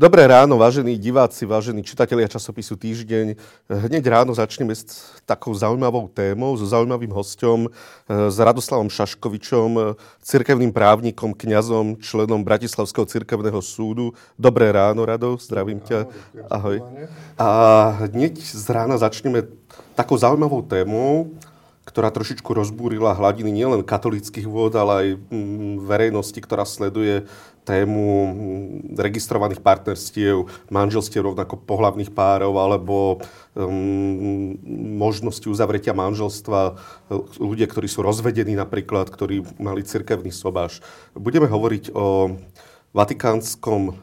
Dobré ráno, vážení diváci, vážení čitatelia časopisu Týždeň. Hneď ráno začneme s takou zaujímavou témou, so zaujímavým hostom, s Radoslavom Šaškovičom, cirkevným právnikom, kňazom, členom Bratislavského cirkevného súdu. Dobré ráno, Rado, zdravím ťa. Ahoj. A hneď z rána začneme takou zaujímavou témou, ktorá trošičku rozbúrila hladiny nielen katolických vôd, ale aj mm, verejnosti, ktorá sleduje tému registrovaných partnerstiev, manželstiev rovnako pohlavných párov alebo um, možnosti uzavretia manželstva ľudia, ktorí sú rozvedení napríklad, ktorí mali cirkevný sobáš. Budeme hovoriť o vatikánskom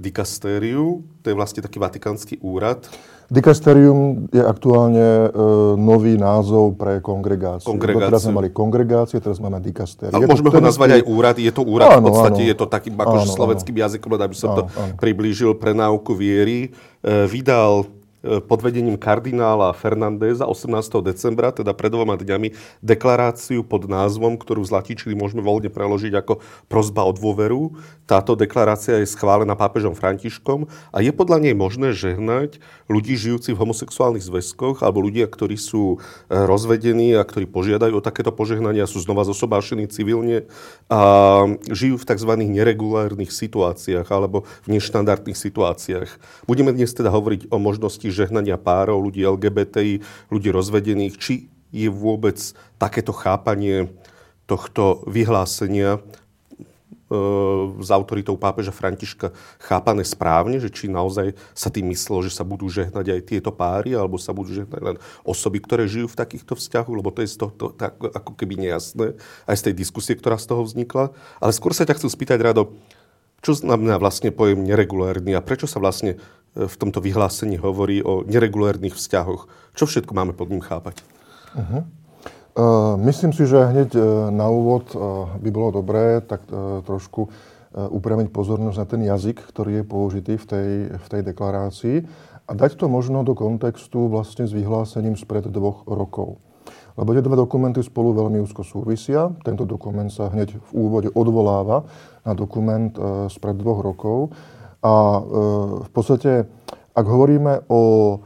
dikastériu, to je vlastne taký vatikánsky úrad. Dikasterium je aktuálne e, nový názov pre kongregáciu. Kongregáciu. Teraz sme mali kongregácie, teraz máme dikastérium. A môžeme ho nazvať aj úrad. Je to úrad áno, v podstate, áno. je to takým akože slovenským jazykom, aby som áno, to áno. priblížil pre náuku viery. E, vydal pod vedením kardinála Fernandeza 18. decembra, teda pred dvoma dňami, deklaráciu pod názvom, ktorú z latinčiny môžeme voľne preložiť ako prozba o dôveru. Táto deklarácia je schválená pápežom Františkom a je podľa nej možné žehnať ľudí žijúci v homosexuálnych zväzkoch alebo ľudia, ktorí sú e, rozvedení a ktorí požiadajú o takéto požehnania, sú znova zosobášení civilne a žijú v tzv. neregulárnych situáciách alebo v neštandardných situáciách. Budeme dnes teda hovoriť o možnosti žehnania párov, ľudí LGBTI, ľudí rozvedených, či je vôbec takéto chápanie tohto vyhlásenia e, s autoritou pápeža Františka chápané správne, že či naozaj sa tým myslelo, že sa budú žehnať aj tieto páry, alebo sa budú žehnať len osoby, ktoré žijú v takýchto vzťahoch, lebo to je z toho to, tak, ako keby nejasné, aj z tej diskusie, ktorá z toho vznikla. Ale skôr sa ťa chcem spýtať, Rado, čo znamená vlastne pojem neregulárny a prečo sa vlastne e, v tomto vyhlásení hovorí o neregulárnych vzťahoch? Čo všetko máme pod ním chápať? Uh-huh. Uh, myslím si, že hneď uh, na úvod uh, by bolo dobré tak uh, trošku uh, upremiť pozornosť na ten jazyk, ktorý je použitý v tej, v tej deklarácii a dať to možno do kontextu vlastne s vyhlásením spred dvoch rokov. Lebo tie dva dokumenty spolu veľmi úzko súvisia. Tento dokument sa hneď v úvode odvoláva na dokument e, spred dvoch rokov. A e, v podstate, ak hovoríme o e,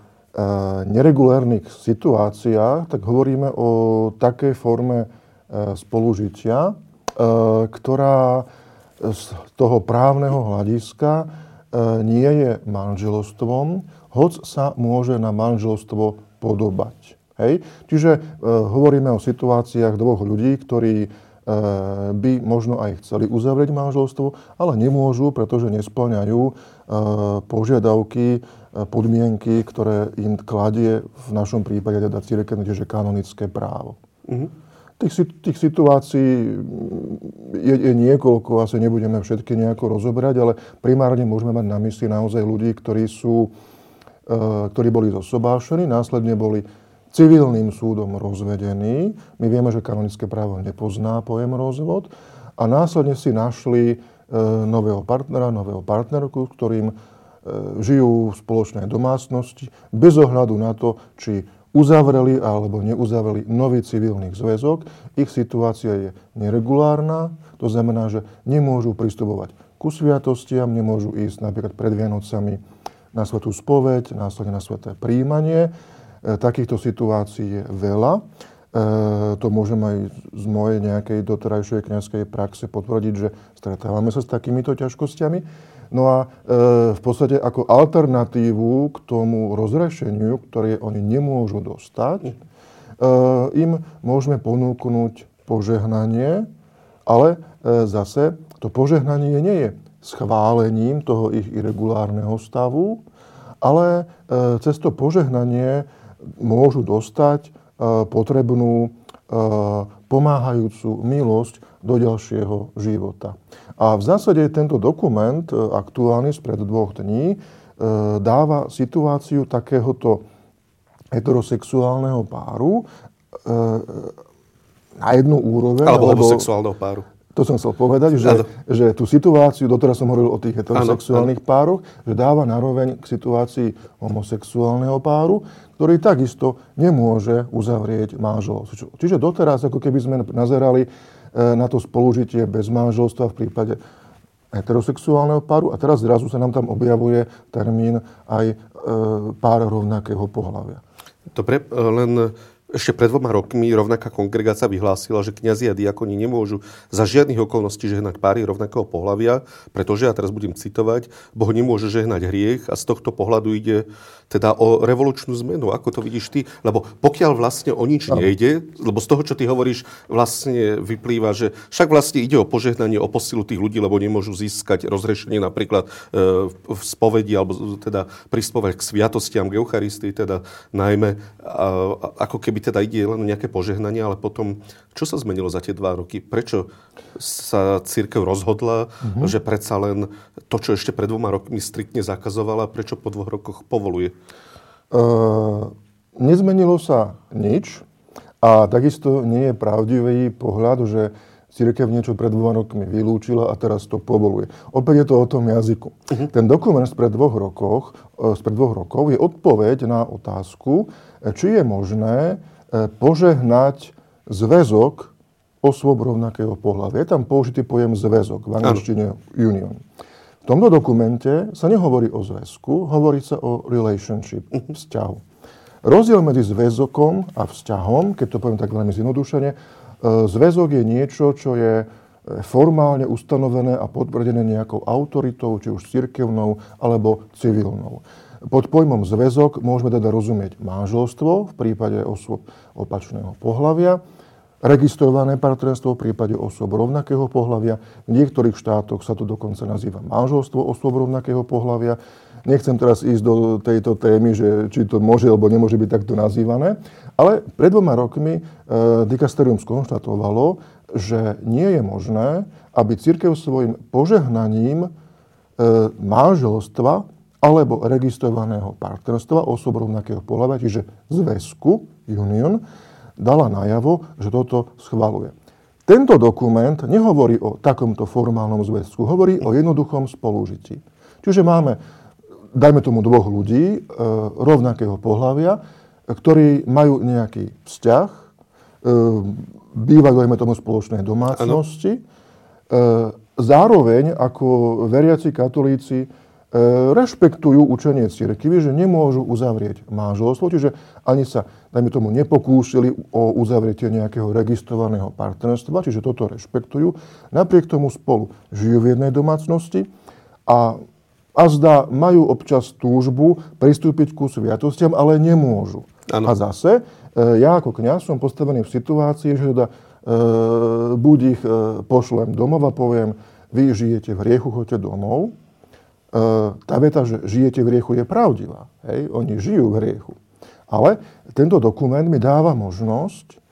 neregulárnych situáciách, tak hovoríme o takej forme spolužitia, ktorá z toho právneho hľadiska nie je manželstvom, hoď sa môže na manželstvo podobať. Hej? Čiže e, hovoríme o situáciách dvoch ľudí, ktorí e, by možno aj chceli uzavrieť manželstvo, ale nemôžu, pretože nesplňajú e, požiadavky, e, podmienky, ktoré im kladie v našom prípade teda cirkevné, že kanonické právo. Mm-hmm. Tých, tých situácií je, je niekoľko, asi nebudeme všetky nejako rozoberať, ale primárne môžeme mať na mysli naozaj ľudí, ktorí sú, ktorí boli zosobášení, následne boli civilným súdom rozvedený. My vieme, že kanonické právo nepozná pojem rozvod a následne si našli e, nového partnera, nového partnerku, ktorým e, žijú v spoločnej domácnosti bez ohľadu na to, či uzavreli alebo neuzavreli nový civilný zväzok. Ich situácia je neregulárna, to znamená, že nemôžu pristupovať ku sviatostiam, nemôžu ísť napríklad pred Vianocami na svetú spoveď, následne na sveté príjmanie takýchto situácií je veľa. E, to môžem aj z mojej nejakej doterajšej kniazkej praxe potvrdiť, že stretávame sa s takýmito ťažkosťami. No a e, v podstate ako alternatívu k tomu rozrešeniu, ktoré oni nemôžu dostať, im môžeme ponúknuť požehnanie, ale zase to požehnanie nie je schválením toho ich irregulárneho stavu, ale cez to požehnanie môžu dostať e, potrebnú e, pomáhajúcu milosť do ďalšieho života. A v zásade tento dokument, e, aktuálny spred dvoch dní, dáva situáciu takéhoto heterosexuálneho páru na jednu úroveň. Alebo homosexuálneho páru. To som chcel povedať, že, že tú situáciu, doteraz som hovoril o tých heterosexuálnych ano, pároch, že dáva naroveň k situácii homosexuálneho páru, ktorý takisto nemôže uzavrieť manželstvo. Čiže doteraz, ako keby sme nazerali e, na to spolužitie bez manželstva v prípade heterosexuálneho páru a teraz zrazu sa nám tam objavuje termín aj e, pár rovnakého pohľavia. Dobre, len ešte pred dvoma rokmi rovnaká kongregácia vyhlásila, že kňazi a diakoni nemôžu za žiadnych okolností žehnať páry rovnakého pohľavia, pretože, ja teraz budem citovať, Boh nemôže žehnať hriech a z tohto pohľadu ide teda o revolučnú zmenu. Ako to vidíš ty? Lebo pokiaľ vlastne o nič nejde, lebo z toho, čo ty hovoríš, vlastne vyplýva, že však vlastne ide o požehnanie, o posilu tých ľudí, lebo nemôžu získať rozrešenie napríklad e, v spovedi, alebo teda prispovať k sviatostiam, k Eucharistii, teda najmä ako keby teda ide len nejaké požehnanie, ale potom, čo sa zmenilo za tie dva roky? Prečo sa církev rozhodla, mm-hmm. že predsa len to, čo ešte pred dvoma rokmi striktne zakazovala, prečo po dvoch rokoch povoluje? Uh, nezmenilo sa nič a takisto nie je pravdivý pohľad, že církev niečo pred dvoma rokmi vylúčila a teraz to povoluje. Opäť je to o tom jazyku. Uh-huh. Ten dokument spred dvoch, rokoch, e, spred dvoch rokov je odpoveď na otázku, či je možné požehnať zväzok osôb rovnakého pohľavia. Je tam použitý pojem zväzok, v angličtine union. V tomto dokumente sa nehovorí o zväzku, hovorí sa o relationship, mhm. vzťahu. Rozdiel medzi zväzokom a vzťahom, keď to poviem tak veľmi zjednodušene, e, zväzok je niečo, čo je e, formálne ustanovené a potvrdené nejakou autoritou, či už cirkevnou alebo civilnou. Pod pojmom zväzok môžeme teda rozumieť manželstvo v prípade osôb opačného pohľavia, registrované partnerstvo v prípade osôb rovnakého pohľavia. V niektorých štátoch sa to dokonca nazýva manželstvo osôb rovnakého pohľavia. Nechcem teraz ísť do tejto témy, že či to môže alebo nemôže byť takto nazývané, ale pred dvoma rokmi e, dikasterium skonštatovalo, že nie je možné, aby církev svojim požehnaním e, manželstva alebo registrovaného partnerstva osob rovnakého pohľavia, čiže zväzku, union, dala najavo, že toto schvaluje. Tento dokument nehovorí o takomto formálnom zväzku, hovorí o jednoduchom spolužití. Čiže máme, dajme tomu dvoch ľudí e, rovnakého pohľavia, ktorí majú nejaký vzťah, e, bývajú, dajme tomu, spoločnej domácnosti. E, zároveň ako veriaci katolíci rešpektujú učenie cirkvi, že nemôžu uzavrieť manželstvo, čiže ani sa, dajme tomu, nepokúšili o uzavretie nejakého registrovaného partnerstva, čiže toto rešpektujú. Napriek tomu spolu žijú v jednej domácnosti a, a zdá, majú občas túžbu pristúpiť ku sviatostiam, ale nemôžu. Ano. A zase, e, ja ako kňaz som postavený v situácii, že teda e, buď ich e, pošlem domov a poviem, vy žijete v riechu, choďte domov, E, tá veta, že žijete v hriechu, je pravdivá. Hej? Oni žijú v hriechu. Ale tento dokument mi dáva možnosť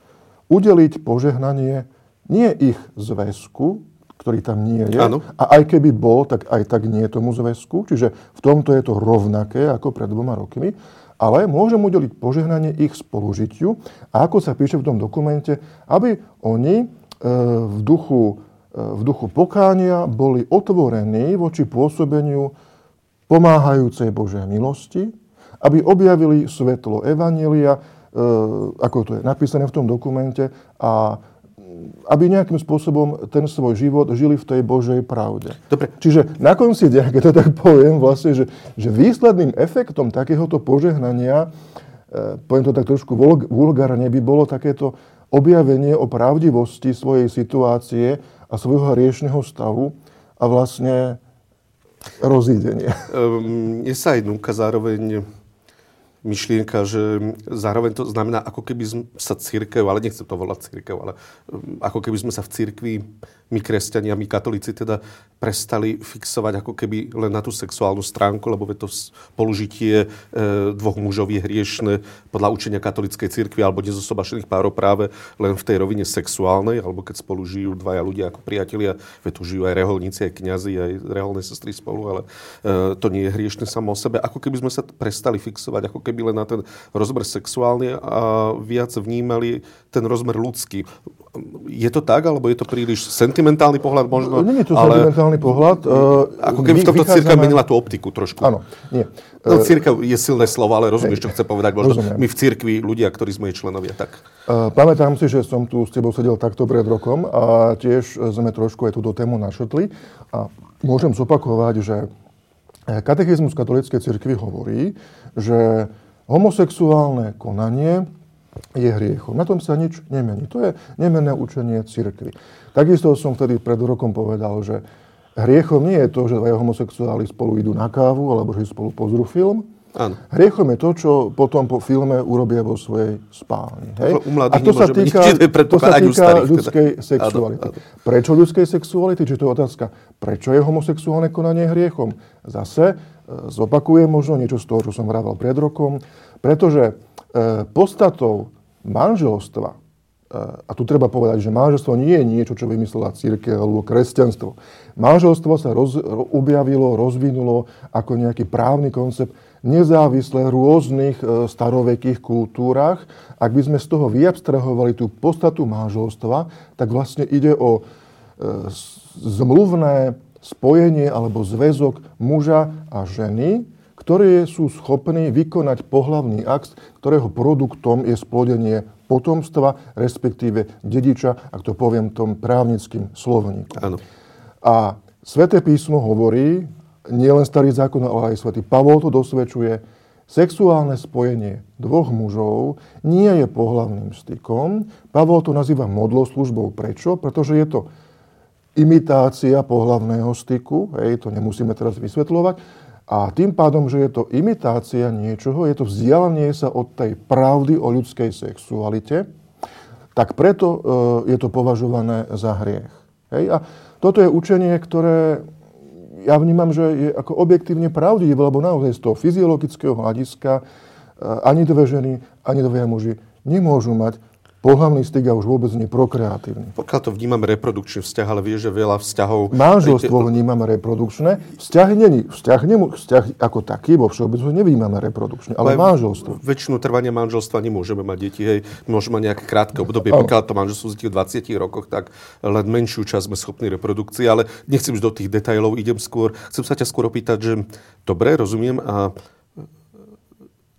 udeliť požehnanie nie ich zväzku, ktorý tam nie je. Ano. A aj keby bol, tak aj tak nie tomu zväzku. Čiže v tomto je to rovnaké ako pred dvoma rokmi. Ale môžem udeliť požehnanie ich spolužitiu. A ako sa píše v tom dokumente, aby oni e, v duchu v duchu pokánia boli otvorení voči pôsobeniu pomáhajúcej Božej milosti, aby objavili svetlo Evanielia, e, ako to je napísané v tom dokumente, a aby nejakým spôsobom ten svoj život žili v tej Božej pravde. Dobre. Čiže na konci dňa, keď to tak poviem, vlastne, že, že výsledným efektom takéhoto požehnania, e, poviem to tak trošku vulgárne, by bolo takéto objavenie o pravdivosti svojej situácie a svojho riešneho stavu a vlastne rozídenie. Mne sa aj núka zároveň myšlienka, že zároveň to znamená, ako keby sa církev, ale nechcem to volať církev, ale um, ako keby sme sa v církvi, my kresťania, my katolíci teda prestali fixovať ako keby len na tú sexuálnu stránku, lebo to spolužitie e, dvoch mužov je hriešne podľa učenia katolíckej církvy alebo nezosobašených párov práve len v tej rovine sexuálnej, alebo keď spolu žijú dvaja ľudia ako priatelia, veď tu žijú aj reholníci, aj kňazi, aj reholné sestry spolu, ale e, to nie je hriešne samo o sebe. Ako keby sme sa prestali fixovať ako keby len na ten rozmer sexuálny a viac vnímali ten rozmer ľudský. Je to tak, alebo je to príliš sentimentálny pohľad možno? Nie je to ale... sentimentálny pohľad. Uh, ako keby v tomto vychádzame... církev menila tú optiku trošku. Áno, nie. No, církev je silné slovo, ale rozumieš, čo chce povedať. Možno rozumiem. my v církvi, ľudia, ktorí sme jej členovia, tak... Uh, pamätám si, že som tu s tebou sedel takto pred rokom a tiež sme trošku aj túto tému našetli. A môžem zopakovať, že katechizmus katolíckej cirkvi hovorí, že homosexuálne konanie je hriechom. Na tom sa nič nemení. To je nemenné učenie cirkvi. Takisto som vtedy pred rokom povedal, že hriechom nie je to, že dvaja homosexuáli spolu idú na kávu alebo že spolu pozrú film. Áno. Hriechom je to, čo potom po filme urobia vo svojej spálni. Hej? A to sa týka, to sa týka ľudskej teda. sexuality. Áno, áno. Prečo ľudskej sexuality? Čiže to je otázka, prečo je homosexuálne konanie hriechom? Zase e, zopakujem možno niečo z toho, čo som vravel pred rokom. Pretože E, podstatou manželstva, a tu treba povedať, že manželstvo nie je niečo, čo vymyslela církev alebo kresťanstvo. Manželstvo sa roz, objavilo, rozvinulo ako nejaký právny koncept nezávisle v rôznych e, starovekých kultúrach. Ak by sme z toho vyabstrahovali tú podstatu manželstva, tak vlastne ide o zmluvné spojenie alebo zväzok muža a ženy, ktoré sú schopní vykonať pohlavný akt, ktorého produktom je splodenie potomstva, respektíve dediča, ak to poviem tom právnickým slovníkom. Áno. A Sveté písmo hovorí, nielen starý zákon, ale aj svätý Pavol to dosvedčuje, sexuálne spojenie dvoch mužov nie je pohlavným stykom. Pavol to nazýva modloslužbou. Prečo? Pretože je to imitácia pohlavného styku, hej, to nemusíme teraz vysvetľovať, a tým pádom, že je to imitácia niečoho, je to vzdialenie sa od tej pravdy o ľudskej sexualite, tak preto e, je to považované za hriech. Hej? A toto je učenie, ktoré ja vnímam, že je ako objektívne pravdivé, lebo naozaj z toho fyziologického hľadiska e, ani dve ženy, ani dve muži nemôžu mať pohľavný styk a už vôbec nie prokreatívny. Pokiaľ to vnímame reprodukčný vzťah, ale vieš, že veľa vzťahov... Manželstvo vnímame reprodukčné. Vzťah není. Vzťah, nemu, vzťah ako taký vo všeobecnosti nevnímame reprodukčne, ale, ale manželstvo. Väčšinu trvania manželstva nemôžeme mať deti. Hej. Môžeme mať nejaké krátke obdobie. Pokiaľ to manželstvo v 20 rokoch, tak len menšiu časť sme schopní reprodukcie. Ale nechcem do tých detajlov, idem skôr. Chcem sa ťa skôr opýtať, že dobre, rozumiem a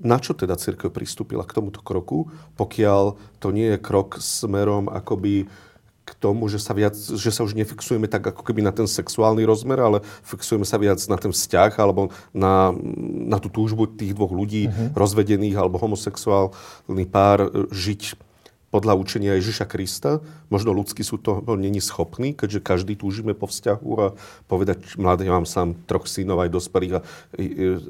na čo teda církev pristúpila k tomuto kroku, pokiaľ to nie je krok smerom akoby k tomu, že sa, viac, že sa už nefixujeme tak ako keby na ten sexuálny rozmer, ale fixujeme sa viac na ten vzťah alebo na, na tú túžbu tých dvoch ľudí, uh-huh. rozvedených alebo homosexuálny pár, žiť podľa učenia Ježiša Krista. Možno ľudsky sú to no, není schopní, keďže každý túžime po vzťahu a povedať, mladý, ja mám sám troch synov aj dospelých a,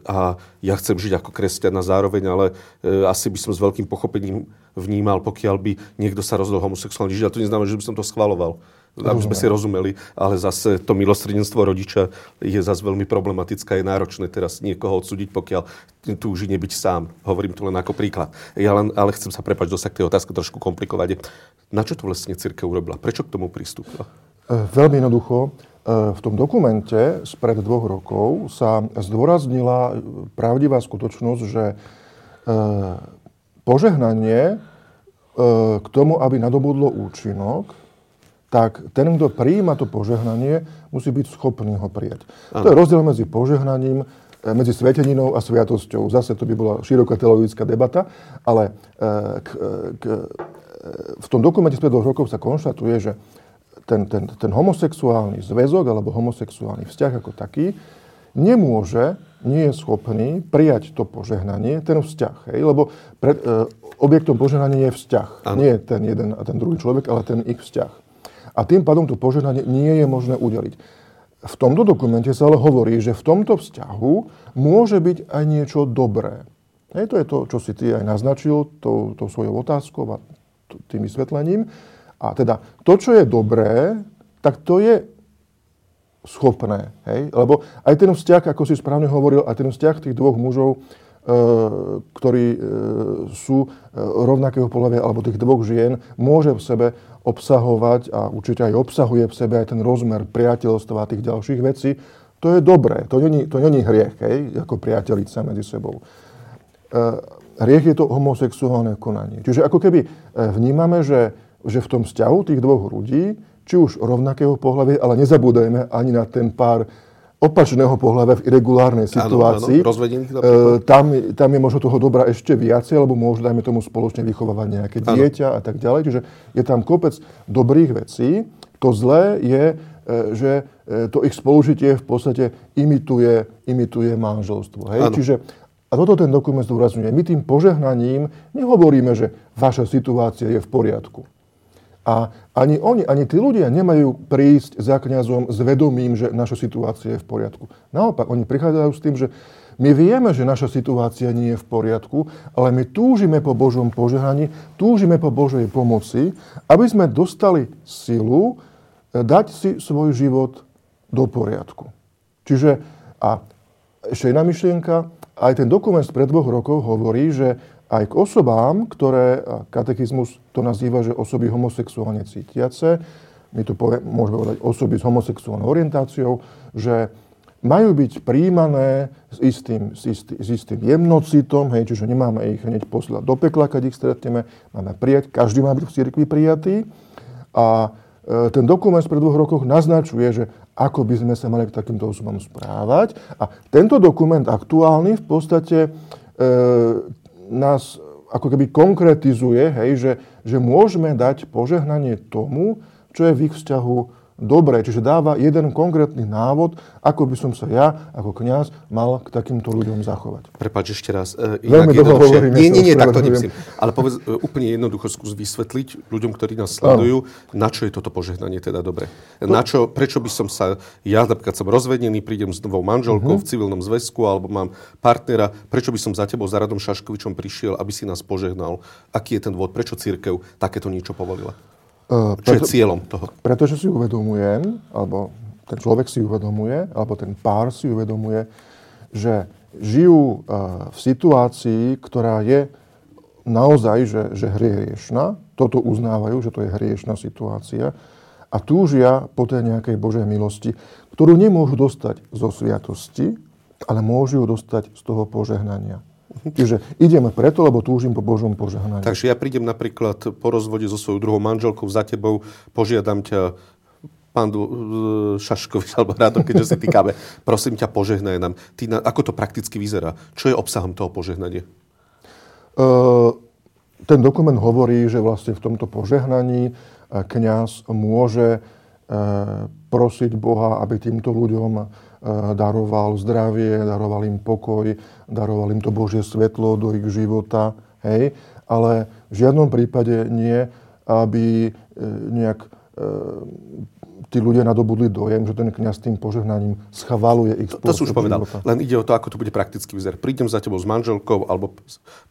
a ja chcem žiť ako kresťan a zároveň, ale e, asi by som s veľkým pochopením vnímal, pokiaľ by niekto sa rozhodol homosexuálne žiť. A to neznamená, že by som to schvaloval aby sme si rozumeli, ale zase to milostredenstvo rodiča je zase veľmi problematické, je náročné teraz niekoho odsúdiť, pokiaľ túži nebyť sám. Hovorím to len ako príklad. Ja len, ale chcem sa prepač dosať k tej otázke trošku komplikovať. Na čo to vlastne církev urobila? Prečo k tomu pristúpila? E, veľmi jednoducho. E, v tom dokumente spred dvoch rokov sa zdôraznila pravdivá skutočnosť, že e, požehnanie k tomu, aby nadobudlo účinok, tak ten, kto prijíma to požehnanie, musí byť schopný ho prijať. Ano. To je rozdiel medzi požehnaním, e, medzi sveteninou a sviatosťou. Zase to by bola široká teologická debata, ale e, k, e, k, v tom dokumente spred dvoch rokov sa konštatuje, že ten, ten, ten homosexuálny zväzok alebo homosexuálny vzťah ako taký nemôže, nie je schopný prijať to požehnanie, ten vzťah. Hej? Lebo pred, e, objektom požehnania je vzťah. Ano. Nie ten jeden a ten druhý človek, ale ten ich vzťah a tým pádom to požehnanie nie je možné udeliť. V tomto dokumente sa ale hovorí, že v tomto vzťahu môže byť aj niečo dobré. Hej, to je to, čo si ty aj naznačil tou, tou svojou otázkou a tým vysvetlením. A teda to, čo je dobré, tak to je schopné. Hej? Lebo aj ten vzťah, ako si správne hovoril, aj ten vzťah tých dvoch mužov E, ktorí e, sú e, rovnakého pohľavia alebo tých dvoch žien, môže v sebe obsahovať a určite aj obsahuje v sebe aj ten rozmer priateľstva a tých ďalších vecí. To je dobré, to není, to není hriech, hej, ako priateľiť sa medzi sebou. Hriech je to homosexuálne konanie. Čiže ako keby vnímame, že že v tom vzťahu tých dvoch ľudí, či už rovnakého pohľavy, ale nezabúdajme ani na ten pár opačného pohľavia v irregulárnej situácii. Áno, áno, e, tam, tam je možno toho dobra ešte viacej, lebo môžu, dajme tomu, spoločne vychovávať nejaké áno. dieťa a tak ďalej. Čiže je tam kopec dobrých vecí. To zlé je, e, že e, to ich spolužitie v podstate imituje, imituje manželstvo. Hej? Čiže a toto ten dokument zdôrazňuje. My tým požehnaním nehovoríme, že vaša situácia je v poriadku. A ani oni, ani tí ľudia nemajú prísť za kňazom s vedomím, že naša situácia je v poriadku. Naopak, oni prichádzajú s tým, že my vieme, že naša situácia nie je v poriadku, ale my túžime po Božom požehnaní, túžime po Božej pomoci, aby sme dostali silu e, dať si svoj život do poriadku. Čiže, a ešte jedna myšlienka, aj ten dokument z pred dvoch rokov hovorí, že aj k osobám, ktoré katechizmus to nazýva, že osoby homosexuálne cítiace, my tu povie, môžeme povedať osoby s homosexuálnou orientáciou, že majú byť príjmané s istým, s, istý, s istým jemnocitom, hej, čiže nemáme ich hneď poslať do pekla, keď ich stretneme, máme prijať, každý má byť v cirkvi prijatý. A e, ten dokument pred dvoch rokoch naznačuje, že ako by sme sa mali k takýmto osobám správať. A tento dokument aktuálny v podstate e, nás ako keby konkretizuje, hej, že, že môžeme dať požehnanie tomu, čo je v ich vzťahu dobré. Čiže dáva jeden konkrétny návod, ako by som sa ja ako kňaz mal k takýmto ľuďom zachovať. Prepač ešte raz. E, Veľmi dlho hovorím. Nie, nie, nie, tak to nemyslím. Ale povedz e, úplne jednoducho skús vysvetliť ľuďom, ktorí nás sledujú, ano. na čo je toto požehnanie teda dobré. To... Na čo, prečo by som sa, ja napríklad som rozvedený, prídem s novou manželkou uh-huh. v civilnom zväzku, alebo mám partnera, prečo by som za tebou, za Radom Šaškovičom prišiel, aby si nás požehnal? Aký je ten dôvod? Prečo církev takéto niečo povolila? Čo preto, je cieľom toho? Pretože si uvedomujem, alebo ten človek si uvedomuje, alebo ten pár si uvedomuje, že žijú uh, v situácii, ktorá je naozaj, že, že hriešna, toto uznávajú, že to je hriešna situácia a túžia po tej nejakej Božej milosti, ktorú nemôžu dostať zo sviatosti, ale môžu ju dostať z toho požehnania. Čiže ideme preto, lebo túžim po Božom požehnaní. Takže ja prídem napríklad po rozvode so svojou druhou manželkou za tebou, požiadam ťa, pán e, Šaškovič alebo Rado, keďže si týkame, prosím ťa, požehnaj nám. Ty, na, ako to prakticky vyzerá? Čo je obsahom toho požehnania? Uh, ten dokument hovorí, že vlastne v tomto požehnaní e, kňaz môže uh, prosiť Boha, aby týmto ľuďom daroval zdravie, daroval im pokoj, daroval im to Božie svetlo do ich života, hej, ale v žiadnom prípade nie, aby eh, nejak eh, tí ľudia nadobudli dojem, že ten kniaz tým požehnaním schvaluje ich To, to si už povedal. Života. Len ide o to, ako to bude prakticky vyzerať. Prídem za tebou s manželkou, alebo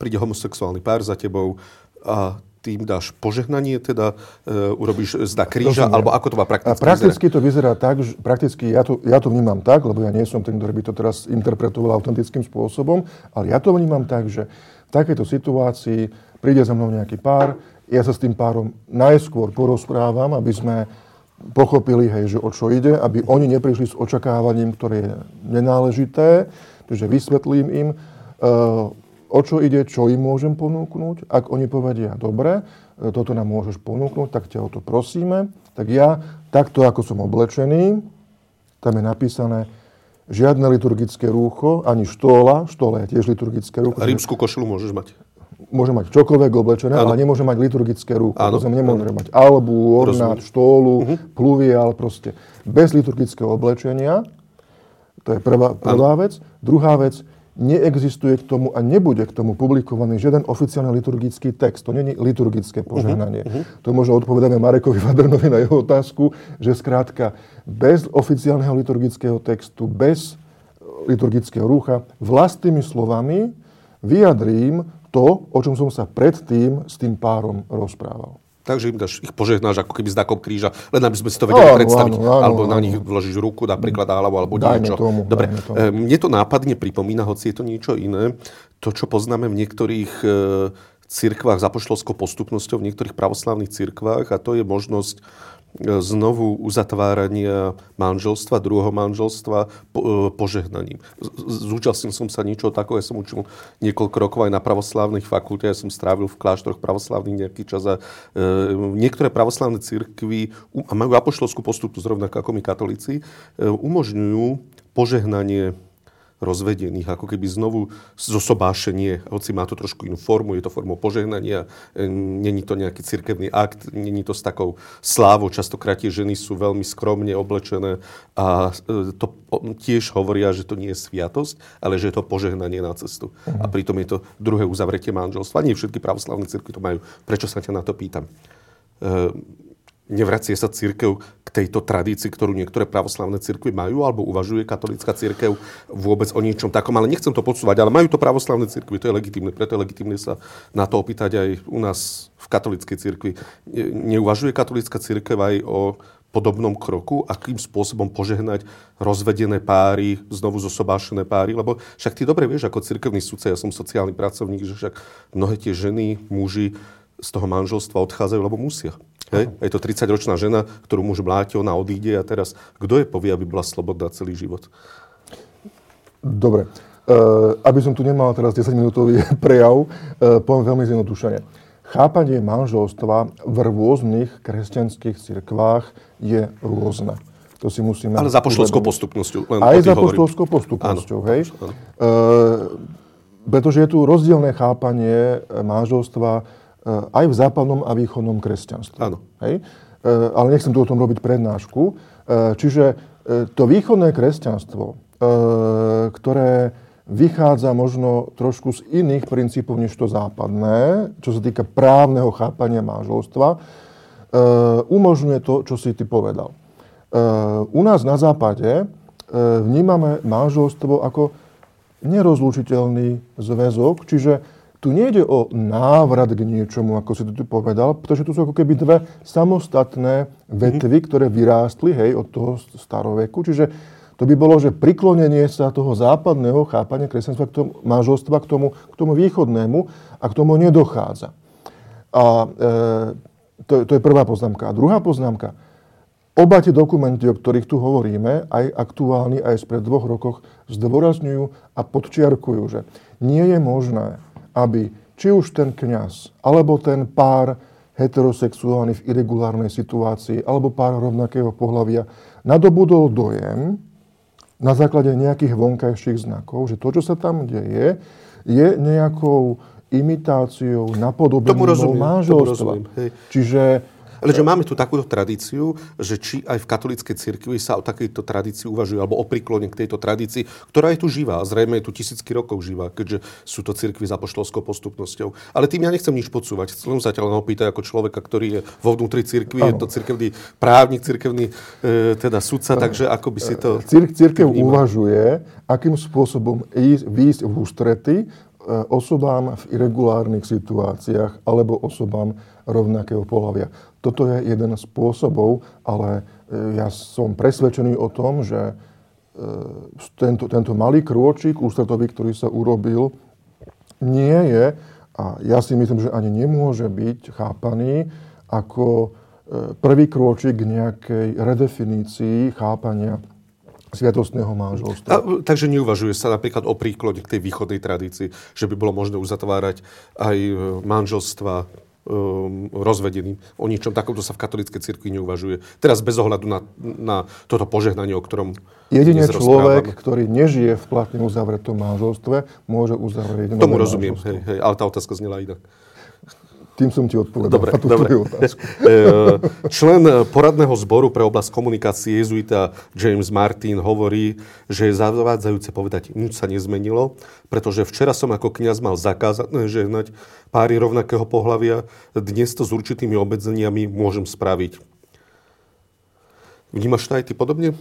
príde homosexuálny pár za tebou a ty im dáš požehnanie, teda e, urobíš znak kríža, Rozumiem. alebo ako to má prakticky A prakticky vyzerá? to vyzerá tak, že prakticky ja to, ja to vnímam tak, lebo ja nie som ten, ktorý by to teraz interpretoval autentickým spôsobom, ale ja to vnímam tak, že v takejto situácii príde za mnou nejaký pár, ja sa s tým párom najskôr porozprávam, aby sme pochopili, hej, že o čo ide, aby oni neprišli s očakávaním, ktoré je nenáležité, takže vysvetlím im, uh, o čo ide, čo im môžem ponúknuť. Ak oni povedia, dobre, e, toto nám môžeš ponúknuť, tak ťa o to prosíme. Tak ja, takto ako som oblečený, tam je napísané, žiadne liturgické rúcho, ani štóla, štóla je tiež liturgické rúcho. Rímsku košelu môžeš mať? Môžem mať čokoľvek oblečené, ano. ale nemôžem mať liturgické rúcho. Ano. To znamená, nemôžem mať albu, ornát, štólu, uh-huh. pluvial, proste. Bez liturgického oblečenia. To je prvá, prvá vec. Druhá vec, neexistuje k tomu a nebude k tomu publikovaný žiaden oficiálny liturgický text. To je liturgické mhm, požehnanie. Uh-huh, uh-huh. To možno odpovedáme Marekovi Vadrnovi na jeho otázku, že skrátka bez oficiálneho liturgického textu, bez liturgického rúcha, vlastnými slovami vyjadrím to, o čom som sa predtým s tým párom rozprával. Takže im dáš, ich požehnáš ako keby znakom kríža, len aby sme si to vedeli áno, predstaviť. Áno, áno, alebo áno. na nich vložíš ruku, napríklad alebo, alebo dajme niečo. Tomu, Dobre, tomu. mne to nápadne pripomína, hoci je to niečo iné, to, čo poznáme v niektorých e, cirkvách za apoštolskou postupnosťou v niektorých pravoslavných cirkvách a to je možnosť znovu uzatvárania manželstva, druhého manželstva e, požehnaním. Zúčastnil som sa niečo takého, ja som učil niekoľko rokov aj na pravoslávnych fakulte, ja som strávil v kláštoroch pravoslávnych nejaký čas a e, niektoré pravoslávne církvy a majú apoštolskú postupu, rovnako ako my katolíci, e, umožňujú požehnanie rozvedených, ako keby znovu zosobášenie, hoci má to trošku inú formu, je to formou požehnania, e, není to nejaký cirkevný akt, není to s takou slávou, častokrát tie ženy sú veľmi skromne oblečené a e, to tiež hovoria, že to nie je sviatosť, ale že je to požehnanie na cestu. Uh-huh. A pritom je to druhé uzavretie manželstva. Nie všetky pravoslavné cirkvi to majú. Prečo sa ťa na to pýtam? Nevracie sa církev k tejto tradícii, ktorú niektoré pravoslavné církvy majú, alebo uvažuje katolická církev vôbec o niečom takom, ale nechcem to podsúvať, ale majú to pravoslavné církvy, to je legitimné, preto je legitimné sa na to opýtať aj u nás v katolíckej církvi. Neuvažuje katolická církev aj o podobnom kroku, akým spôsobom požehnať rozvedené páry, znovu zosobášené páry, lebo však ty dobre vieš, ako cirkevný sudca, ja som sociálny pracovník, že však mnohé tie ženy, muži z toho manželstva odchádzajú, lebo musia. Hej? Je to 30-ročná žena, ktorú muž mláti, ona odíde a teraz kto je povie, aby bola slobodná celý život? Dobre. Uh, aby som tu nemal teraz 10-minútový prejav, uh, poviem veľmi zjednodušene. Chápanie manželstva v rôznych kresťanských cirkvách je rôzne. To si musíme... Ale za poštolskou postupnosťou. Len Aj za poštolskou postupnosťou, áno. hej. Áno. Uh, pretože je tu rozdielne chápanie manželstva aj v západnom a východnom kresťanstve. Áno. Hej? Eh, ale nechcem tu o tom robiť prednášku. Eh, čiže to východné kresťanstvo, ktoré vychádza možno trošku z iných princípov než to západné, čo sa týka právneho chápania manželstva, umožňuje to, čo si ty povedal. U nás na západe vnímame manželstvo ako nerozlučiteľný zväzok, čiže tu nejde o návrat k niečomu, ako si to tu povedal, pretože tu sú ako keby dve samostatné vetvy, mm-hmm. ktoré vyrástli hej, od toho staroveku. Čiže to by bolo, že priklonenie sa toho západného chápania kresťanstva k tomu, manželstva k tomu, k tomu východnému a k tomu nedochádza. A e, to, to je prvá poznámka. A druhá poznámka. Oba tie dokumenty, o ktorých tu hovoríme, aj aktuálni, aj spred dvoch rokoch, zdôrazňujú a podčiarkujú, že nie je možné aby či už ten kňaz, alebo ten pár heterosexuálny v irregulárnej situácii, alebo pár rovnakého pohľavia, nadobudol dojem na základe nejakých vonkajších znakov, že to, čo sa tam deje, je nejakou imitáciou, napodobením manželstva. Čiže ale že máme tu takúto tradíciu, že či aj v katolíckej cirkvi sa o takejto tradícii uvažuje, alebo o príklone k tejto tradícii, ktorá je tu živá, zrejme je tu tisícky rokov živá, keďže sú to cirkvy za poštolskou postupnosťou. Ale tým ja nechcem nič podsúvať. Chcem sa ťa len opýtať ako človeka, ktorý je vo vnútri cirkvi, je to cirkevný právnik, cirkevný e, teda sudca, takže ako by si to... Cir- cirkev uvažuje, akým spôsobom ísť, výjsť v ústrety e, osobám v irregulárnych situáciách alebo osobám rovnakého pohľavia. Toto je jeden spôsobov, ale e, ja som presvedčený o tom, že e, tento, tento malý krôčik ústretový, ktorý sa urobil, nie je, a ja si myslím, že ani nemôže byť chápaný ako e, prvý krôčik k nejakej redefinícii chápania sviatostného manželstva. Takže neuvažuje sa napríklad o príklade k tej východnej tradícii, že by bolo možné uzatvárať aj manželstva um, rozvedeným. O ničom takomto sa v katolíckej cirkvi neuvažuje. Teraz bez ohľadu na, na toto požehnanie, o ktorom Jedine človek, ktorý nežije v platne uzavretom manželstve, môže uzavrieť Tomu rozumiem, hej, hej, ale tá otázka znela inak. Tým som ti odpovedal dobre, na tú dobre. otázku. E, člen poradného zboru pre oblasť komunikácie jezuita James Martin hovorí, že je zavádzajúce povedať, nič sa nezmenilo, pretože včera som ako kňaz mal zakázané žehnať páry rovnakého pohľavia, dnes to s určitými obmedzeniami môžem spraviť. Vnímaš to aj ty podobne? E,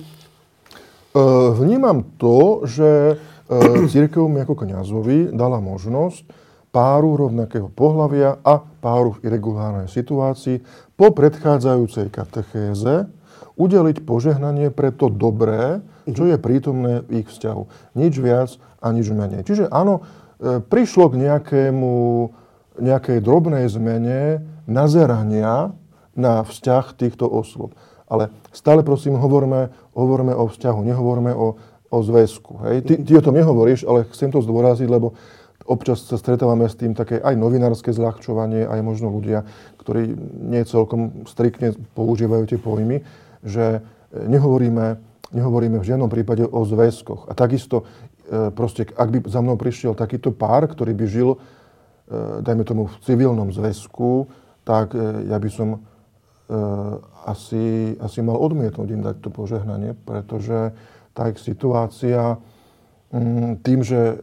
vnímam to, že e, církev mi ako kňazovi dala možnosť páru rovnakého pohľavia a páru v irregulárnej situácii po predchádzajúcej katechéze udeliť požehnanie pre to dobré, čo je prítomné v ich vzťahu. Nič viac a nič menej. Čiže áno, e, prišlo k nejakému, nejakej drobnej zmene nazerania na vzťah týchto osôb. Ale stále prosím, hovorme, hovorme o vzťahu, nehovorme o, o zväzku. Hej? Ty, ty o tom nehovoríš, ale chcem to zdôraziť, lebo občas sa stretávame s tým také aj novinárske zľahčovanie, aj možno ľudia, ktorí nie celkom striktne používajú tie pojmy, že nehovoríme, nehovoríme v žiadnom prípade o zväzkoch. A takisto, e, proste, ak by za mnou prišiel takýto pár, ktorý by žil, e, dajme tomu, v civilnom zväzku, tak e, ja by som asi, asi mal odmietnúť im dať to požehnanie, pretože tá ich situácia mm, tým, že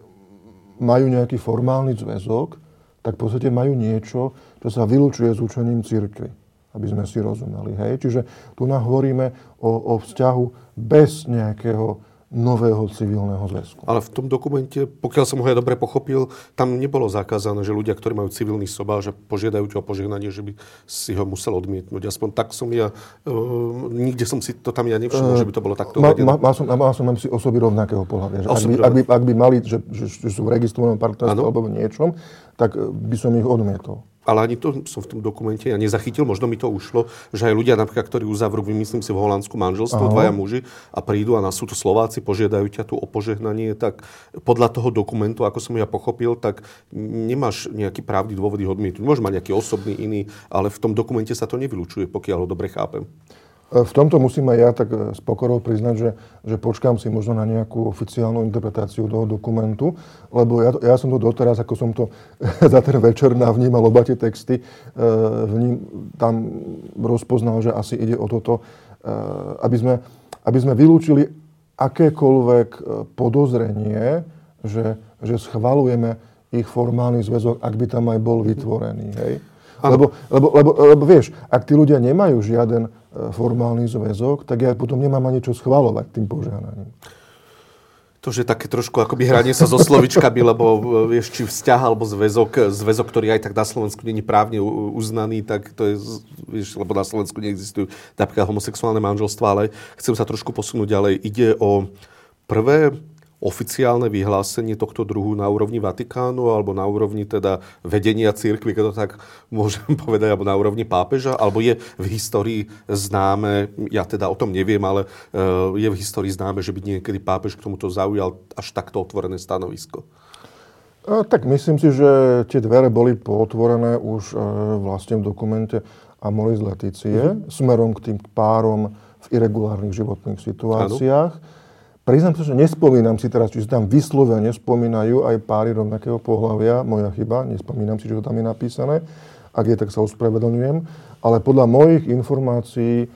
majú nejaký formálny zväzok, tak v podstate majú niečo, čo sa vylúčuje s učením církvy aby sme si rozumeli. Hej? Čiže tu hovoríme o, o vzťahu bez nejakého nového civilného zväzku. Ale v tom dokumente, pokiaľ som ho ja dobre pochopil, tam nebolo zakázané, že ľudia, ktorí majú civilný sobá, že požiadajú ťa o požehnanie, že by si ho musel odmietnúť. Aspoň tak som ja, uh, nikde som si to tam ja nevšimol, uh, že by to bolo takto ma, ma, mal, som, mal som si osoby rovnakého pohľavia. Že ak, by, ak, by, ak by mali, že, že, že sú v registrovanom partnerstve alebo v niečom, tak by som ich odmietol ale ani to som v tom dokumente ja nezachytil, možno mi to ušlo, že aj ľudia napríklad, ktorí uzavrú, vymyslím si v Holandsku manželstvo, Aha. dvaja muži a prídu a na sú to Slováci, požiadajú ťa tu o požehnanie, tak podľa toho dokumentu, ako som ja pochopil, tak nemáš nejaký právny dôvod ich odmietnúť. Môže mať nejaký osobný iný, ale v tom dokumente sa to nevylučuje, pokiaľ ho dobre chápem. E, v tomto musím aj ja tak e, s pokorou priznať, že, že počkám si možno na nejakú oficiálnu interpretáciu toho dokumentu, lebo ja, ja som to doteraz, ako som to za ten večer navnímal oba tie texty, e, v ním tam rozpoznal, že asi ide o toto, aby sme, aby sme vylúčili akékoľvek podozrenie, že, že schvalujeme ich formálny zväzok, ak by tam aj bol vytvorený. Hej? Lebo, lebo, lebo, lebo vieš, ak tí ľudia nemajú žiaden E, formálny zväzok, tak ja potom nemám ani čo schvalovať tým požehnaním. To, že také trošku akoby hranie sa so slovičkami, lebo e, vieš, či vzťah alebo zväzok, zväzok, ktorý aj tak na Slovensku není právne uznaný, tak to je, vieš, lebo na Slovensku neexistujú napríklad homosexuálne manželstva, ale chcem sa trošku posunúť ďalej. Ide o prvé oficiálne vyhlásenie tohto druhu na úrovni Vatikánu alebo na úrovni teda vedenia církvy, keď to tak môžem povedať, alebo na úrovni pápeža, alebo je v histórii známe, ja teda o tom neviem, ale eh, je v histórii známe, že by niekedy pápež k tomuto zaujal až takto otvorené stanovisko. A, tak myslím si, že tie dvere boli potvorené už e, vlastne v dokumente Amoris Leticie mm-hmm. smerom k tým párom v irregulárnych životných situáciách. Ano Priznám sa, že nespomínam si teraz, či sa tam vyslovene spomínajú aj páry rovnakého pohľavia. Moja chyba, nespomínam si, to tam je napísané. Ak je, tak sa ospravedlňujem. Ale podľa mojich informácií e,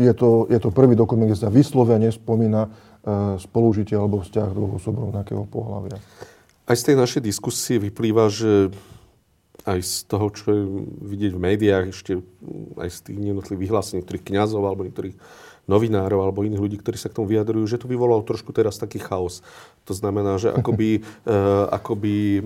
je, to, je to prvý dokument, kde sa vyslovene spomína e, spolužitie alebo vzťah dvoch osob rovnakého pohľavia. Aj z tej našej diskusie vyplýva, že aj z toho, čo je vidieť v médiách, ešte aj z tých jednotlivých vyhlásení niektorých kňazov alebo niektorých novinárov alebo iných ľudí, ktorí sa k tomu vyjadrujú, že to vyvolalo trošku teraz taký chaos. To znamená, že akoby, uh, akoby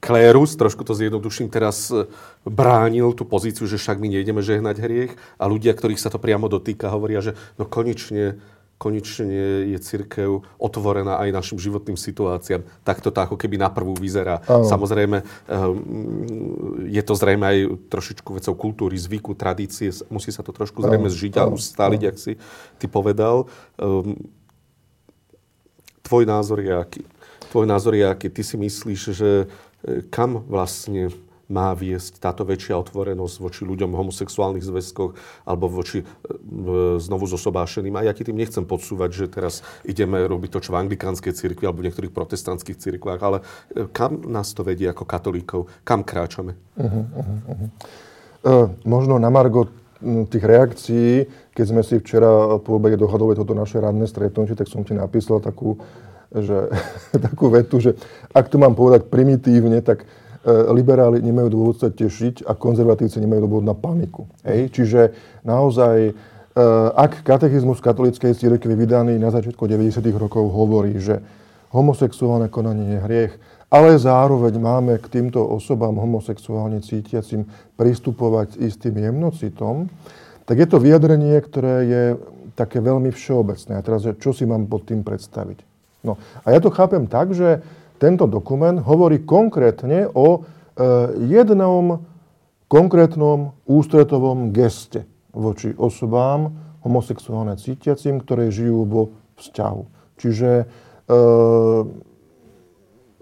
klérus, trošku to zjednoduším, teraz e, bránil tú pozíciu, že však my nejdeme žehnať hriech a ľudia, ktorých sa to priamo dotýka, hovoria, že no konečne konečne je církev otvorená aj našim životným situáciám. Takto to ako keby na prvú vyzerá. Aho. Samozrejme, ehm, je to zrejme aj trošičku vecou kultúry, zvyku, tradície. Musí sa to trošku zrejme zžiť a ustáliť, ak si ty povedal. Ehm, tvoj názor je aký? Tvoj názor je aký? Ty si myslíš, že e, kam vlastne má viesť táto väčšia otvorenosť voči ľuďom v homosexuálnych zväzkoch alebo voči e, znovu zosobášeným. A ja ti tým nechcem podsúvať, že teraz ideme robiť to, čo v anglikánskej cirkvi alebo v niektorých protestantských cirkvách, ale e, kam nás to vedie ako katolíkov? Kam kráčame? Uh-huh, uh-huh. Uh, možno na Margo tých reakcií, keď sme si včera po obede dohadovali toto naše radné stretnutie, tak som ti napísal takú, že, takú vetu, že ak to mám povedať primitívne, tak E, liberáli nemajú dôvod sa tešiť a konzervatívci nemajú dôvod na paniku. Hej? Čiže naozaj, e, ak katechizmus katolíckej cirkvi vydaný na začiatku 90. rokov hovorí, že homosexuálne konanie je hriech, ale zároveň máme k týmto osobám homosexuálne cítiacim pristupovať s istým jemnocitom, tak je to vyjadrenie, ktoré je také veľmi všeobecné. A teraz, čo si mám pod tým predstaviť? No, a ja to chápem tak, že tento dokument hovorí konkrétne o jednom konkrétnom ústretovom geste voči osobám homosexuálne cítiacim, ktoré žijú vo vzťahu. Čiže, e,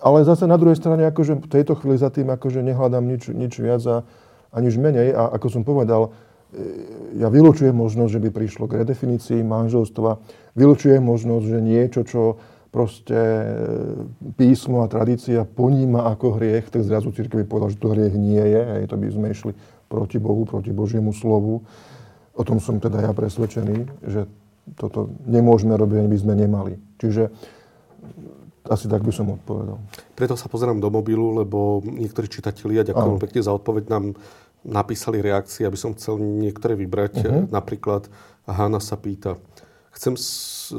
ale zase na druhej strane, akože v tejto chvíli za tým akože nehľadám nič, nič viac a, a nič menej. A ako som povedal, e, ja vylučujem možnosť, že by prišlo k redefinícii manželstva. Vylučujem možnosť, že niečo, čo proste e, písmo a tradícia poníma ako hriech, tak zrazu církev povedal, že to hriech nie je. Hej, to by sme išli proti Bohu, proti Božiemu slovu. O tom som teda ja presvedčený, že toto nemôžeme robiť, ani by sme nemali. Čiže asi tak by som odpovedal. Preto sa pozerám do mobilu, lebo niektorí čitatelia, ďakujem pekne za odpoveď, nám napísali reakcie, aby som chcel niektoré vybrať. Uh-huh. Napríklad Hanna sa pýta, chcem s,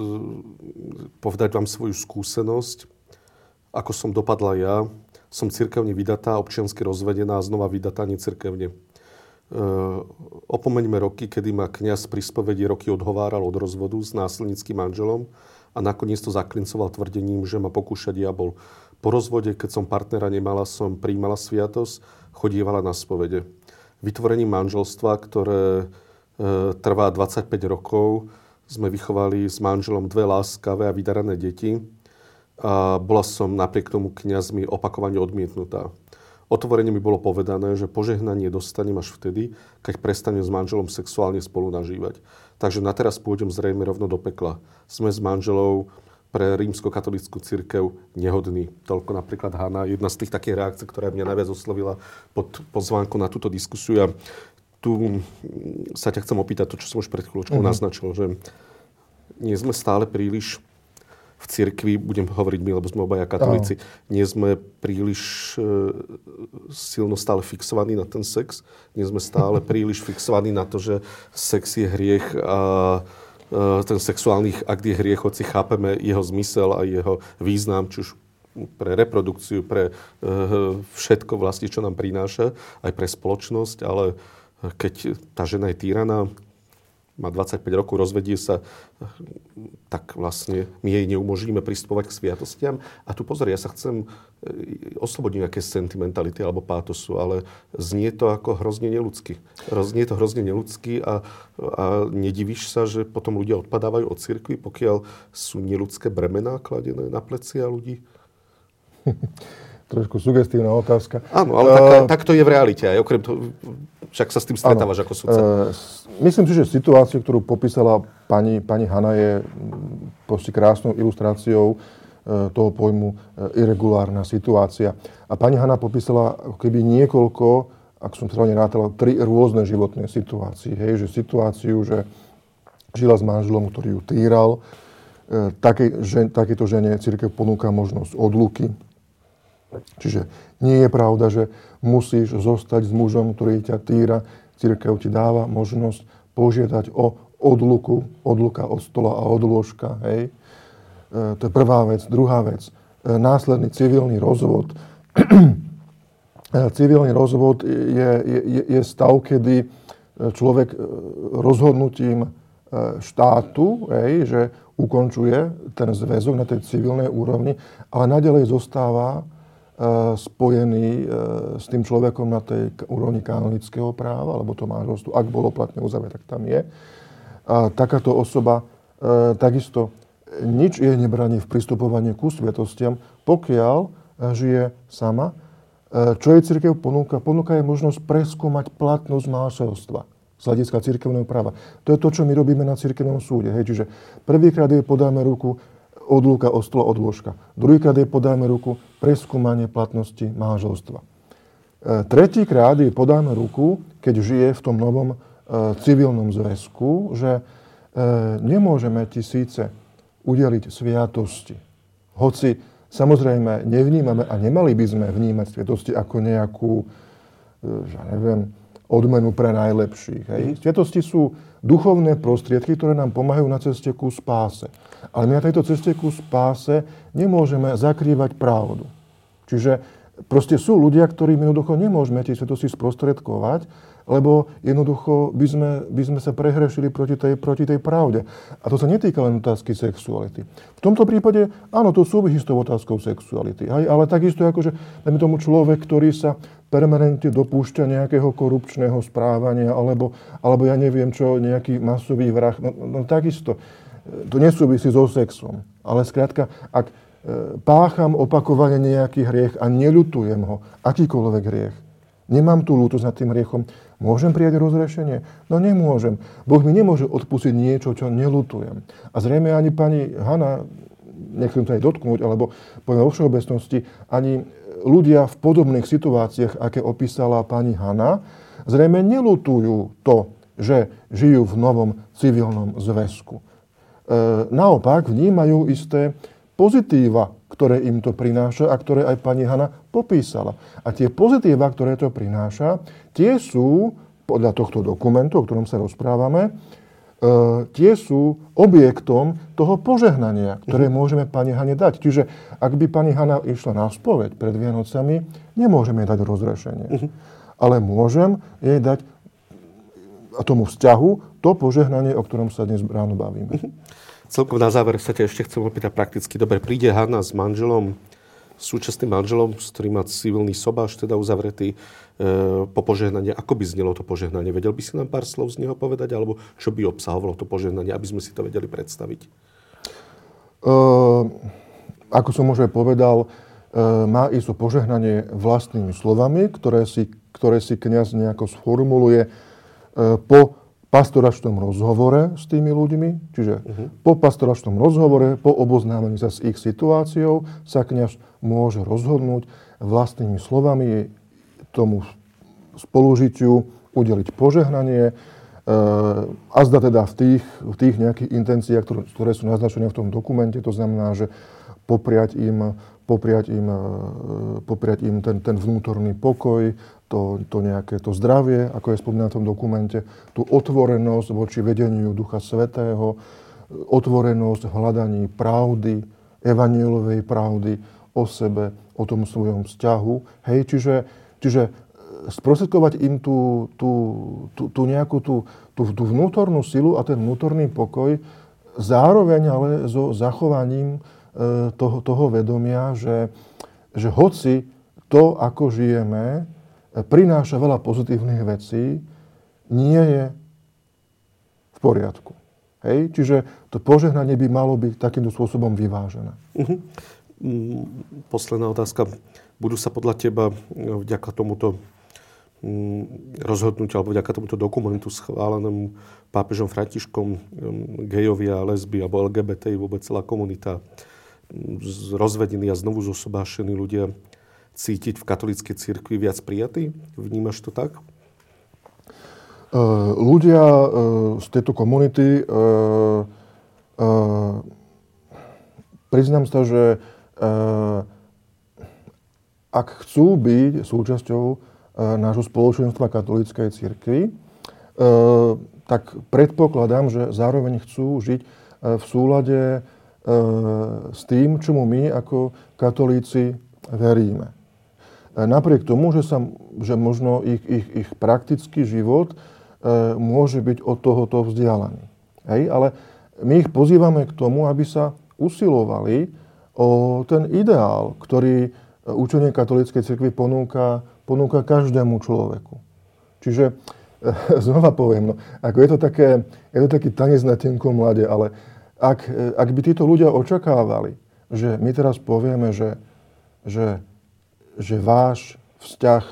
povedať vám svoju skúsenosť, ako som dopadla ja. Som cirkevne vydatá, občiansky rozvedená a znova vydatá necirkevne. Eh, opomeňme roky, kedy ma kňaz pri spovedi roky odhováral od rozvodu s násilníckým manželom a nakoniec to zaklincoval tvrdením, že ma pokúša diabol. Po rozvode, keď som partnera nemala, som príjmala sviatosť, chodívala na spovede. Vytvorením manželstva, ktoré e, trvá 25 rokov, sme vychovali s manželom dve láskavé a vydarané deti. A bola som napriek tomu kňazmi opakovane odmietnutá. Otvorene mi bolo povedané, že požehnanie dostanem až vtedy, keď prestanem s manželom sexuálne spolu nažívať. Takže na teraz pôjdem zrejme rovno do pekla. Sme s manželou pre rímsko-katolickú církev nehodný. Toľko napríklad Hanna, jedna z tých takých reakcií, ktorá mňa najviac oslovila pod pozvánku na túto diskusiu. Ja tu sa ťa chcem opýtať to, čo som už pred chvíľočkou mm-hmm. naznačil, že nie sme stále príliš v cirkvi, budem hovoriť my, lebo sme obaja katolíci, nie sme príliš e, silno stále fixovaní na ten sex. Nie sme stále príliš fixovaní na to, že sex je hriech a e, ten sexuálny akt je hriech, hoci chápeme jeho zmysel a jeho význam, či už pre reprodukciu, pre e, všetko vlastne, čo nám prináša, aj pre spoločnosť, ale keď tá žena je týraná, má 25 rokov, rozvedie sa, tak vlastne my jej neumožníme pristupovať k sviatostiam. A tu pozor, ja sa chcem e, oslobodiť nejaké sentimentality alebo pátosu, ale znie to ako hrozne neludsky. Znie to hrozne neludsky a, a nedivíš sa, že potom ľudia odpadávajú od cirkvi, pokiaľ sú neludské bremená kladené na plecia ľudí? Trošku sugestívna otázka. Áno, ale tak, uh, tak to je v realite. Aj okrem toho, však sa s tým stretávaš ako sudca. Uh, myslím si, že situácia, ktorú popísala pani, pani Hanna, je proste krásnou ilustráciou uh, toho pojmu uh, irregulárna situácia. A pani Hanna popísala ako keby niekoľko, ak som správne rátal, tri rôzne životné situácie. Hej, že situáciu, že žila s manželom, ktorý ju týral, uh, také, že, takéto žene církev ponúka možnosť odluky, Čiže nie je pravda, že musíš zostať s mužom, ktorý ťa týra. Církev ti dáva možnosť požiadať o odluku, odluka od stola a od lôžka. Hej. E, to je prvá vec. Druhá vec. E, následný civilný rozvod. e, civilný rozvod je, je, je stav, kedy človek e, rozhodnutím e, štátu, hej, že ukončuje ten zväzok na tej civilnej úrovni, ale nadalej zostáva spojený e, s tým človekom na tej úrovni kanonického práva, alebo to manželstvo, ak bolo platne uzavreté, tak tam je. A takáto osoba e, takisto nič jej nebraní v pristupovaní ku sviatostiam, pokiaľ e, žije sama. Čo jej církev ponúka? Ponúka jej možnosť preskúmať platnosť manželstva z hľadiska církevného práva. To je to, čo my robíme na církevnom súde. Hej. Čiže prvýkrát jej podáme ruku, odlúka od stola od lôžka. Druhýkrát jej podáme ruku preskúmanie platnosti manželstva. E, tretíkrát jej podáme ruku, keď žije v tom novom e, civilnom zväzku, že e, nemôžeme ti síce udeliť sviatosti. Hoci samozrejme nevnímame a nemali by sme vnímať sviatosti ako nejakú, ja neviem, odmenu pre najlepších. Hej. Sviatosti sú duchovné prostriedky, ktoré nám pomáhajú na ceste ku spáse. Ale my na tejto ceste ku spáse nemôžeme zakrývať pravdu. Čiže Proste sú ľudia, ktorým jednoducho nemôžeme tie svetosti sprostredkovať, lebo jednoducho by sme, by sme sa prehrešili proti tej, proti tej pravde. A to sa netýka len otázky sexuality. V tomto prípade, áno, to súvisí s tou otázkou sexuality. Hej, ale takisto ako, že tomu človek, ktorý sa permanentne dopúšťa nejakého korupčného správania, alebo, alebo ja neviem čo, nejaký masový vrah, no, no takisto. To nesúvisí so sexom. Ale skrátka, ak e, pácham opakovane nejaký hriech a neľutujem ho, akýkoľvek hriech, nemám tú lútosť nad tým hriechom, Môžem prijať rozrešenie? No nemôžem. Boh mi nemôže odpustiť niečo, čo nelutujem. A zrejme ani pani Hanna, nechcem sa aj dotknúť, alebo poviem vo všeobecnosti, ani ľudia v podobných situáciách, aké opísala pani Hanna, zrejme nelutujú to, že žijú v novom civilnom zväzku. E, naopak vnímajú isté pozitíva, ktoré im to prináša a ktoré aj pani Hanna popísala. A tie pozitíva, ktoré to prináša, tie sú, podľa tohto dokumentu, o ktorom sa rozprávame, Uh, tie sú objektom toho požehnania, ktoré uh-huh. môžeme pani Hane dať. Čiže ak by pani Hana išla na spoveď pred Vianocami, nemôžeme jej dať rozrešenie. Uh-huh. Ale môžem jej dať a tomu vzťahu to požehnanie, o ktorom sa dnes ráno bavíme. Uh-huh. Celkom na záver sa ťa ešte chcem opýtať prakticky. Dobre, príde Hanna s manželom, súčasným manželom, s ktorým má civilný sobáš, teda uzavretý e, po požehnanie. Ako by znelo to požehnanie? Vedel by si nám pár slov z neho povedať? Alebo čo by obsahovalo to požehnanie, aby sme si to vedeli predstaviť? E, ako som už aj povedal, e, má ísť o požehnanie vlastnými slovami, ktoré si, ktoré si kniaz nejako sformuluje e, po pastoračnom rozhovore s tými ľuďmi, čiže uh-huh. po pastoračnom rozhovore, po oboznámení sa s ich situáciou, sa kniaž môže rozhodnúť vlastnými slovami tomu spolužitiu udeliť požehnanie, e, a zda teda v tých, v tých nejakých intenciách, ktoré, ktoré sú naznačené v tom dokumente, to znamená, že popriať im, popriať im, e, popriať im ten, ten vnútorný pokoj, to, to nejaké to zdravie, ako je spomínané v tom dokumente, tú otvorenosť voči vedeniu Ducha Svetého, otvorenosť v hľadaní pravdy, evanielovej pravdy o sebe, o tom svojom vzťahu. Hej, čiže, čiže e, sprostredkovať im tú, tú, tú, tú nejakú tú, tú, tú vnútornú silu a ten vnútorný pokoj, zároveň ale so zachovaním e, toho, toho vedomia, že, že hoci to, ako žijeme, prináša veľa pozitívnych vecí, nie je v poriadku. Hej? Čiže to požehnanie by malo byť takýmto spôsobom vyvážené. Uh-huh. Posledná otázka. Budú sa podľa teba vďaka tomuto mm, rozhodnutiu alebo vďaka tomuto dokumentu schválenému pápežom Františkom gejovia, lesby alebo LGBT vôbec celá komunita rozvedení a znovu zosobášení ľudia cítiť v katolíckej cirkvi viac prijatý? Vnímaš to tak? E, ľudia e, z tejto komunity, e, priznám sa, že ak chcú byť súčasťou nášho spoločenstva katolíckej cirkvi, tak predpokladám, že zároveň chcú žiť v súlade s tým, čomu my ako katolíci veríme. E, napriek tomu, že, sa, že možno ich, ich, ich praktický život e, môže byť od tohoto vzdialený. Hej? Ale my ich pozývame k tomu, aby sa usilovali o ten ideál, ktorý e, učenie katolíckej cirkvi ponúka, ponúka každému človeku. Čiže znova poviem, no, ako je to, také, je to taký tanec na tenkom mlade, ale ak, ak by títo ľudia očakávali, že my teraz povieme, že, že že váš vzťah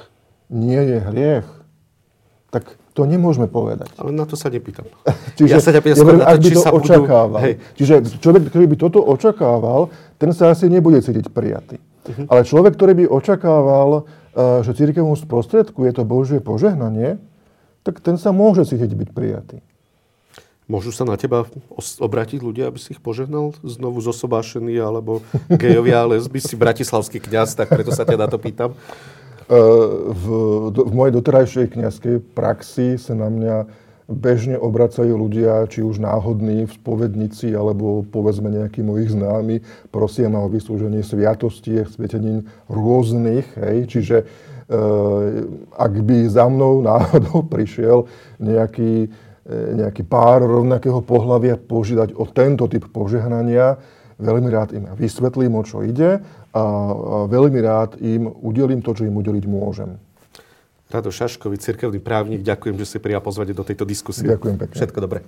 nie je hriech, tak to nemôžeme povedať. Ale na to sa nepýtam. Čiže, ja sa ťa pýtam, ja ak by to očakával. Budú... Čiže človek, ktorý by toto očakával, ten sa asi nebude cítiť prijatý. Uh-huh. Ale človek, ktorý by očakával, eh, že církev mu sprostredkuje to Božie požehnanie, tak ten sa môže cítiť byť prijatý. Môžu sa na teba obrátiť ľudia, aby si ich požehnal? Znovu zosobášený, alebo gejovia, lesby, si bratislavský kňaz, tak preto sa ťa na to pýtam. E, v, v mojej doterajšej kniazkej praxi sa na mňa bežne obracajú ľudia, či už náhodní v spovednici, alebo povedzme nejakí mojich známi, prosia ma o vyslúženie sviatosti, svetenín rôznych, hej, čiže e, ak by za mnou náhodou prišiel nejaký, nejaký pár rovnakého pohľavia požiadať o tento typ požehnania, veľmi rád im vysvetlím, o čo ide a veľmi rád im udelím to, čo im udeliť môžem. Rado Šaškovi, cirkevný právnik, ďakujem, že si prijal pozvanie do tejto diskusie. Ďakujem pekne. Všetko dobré.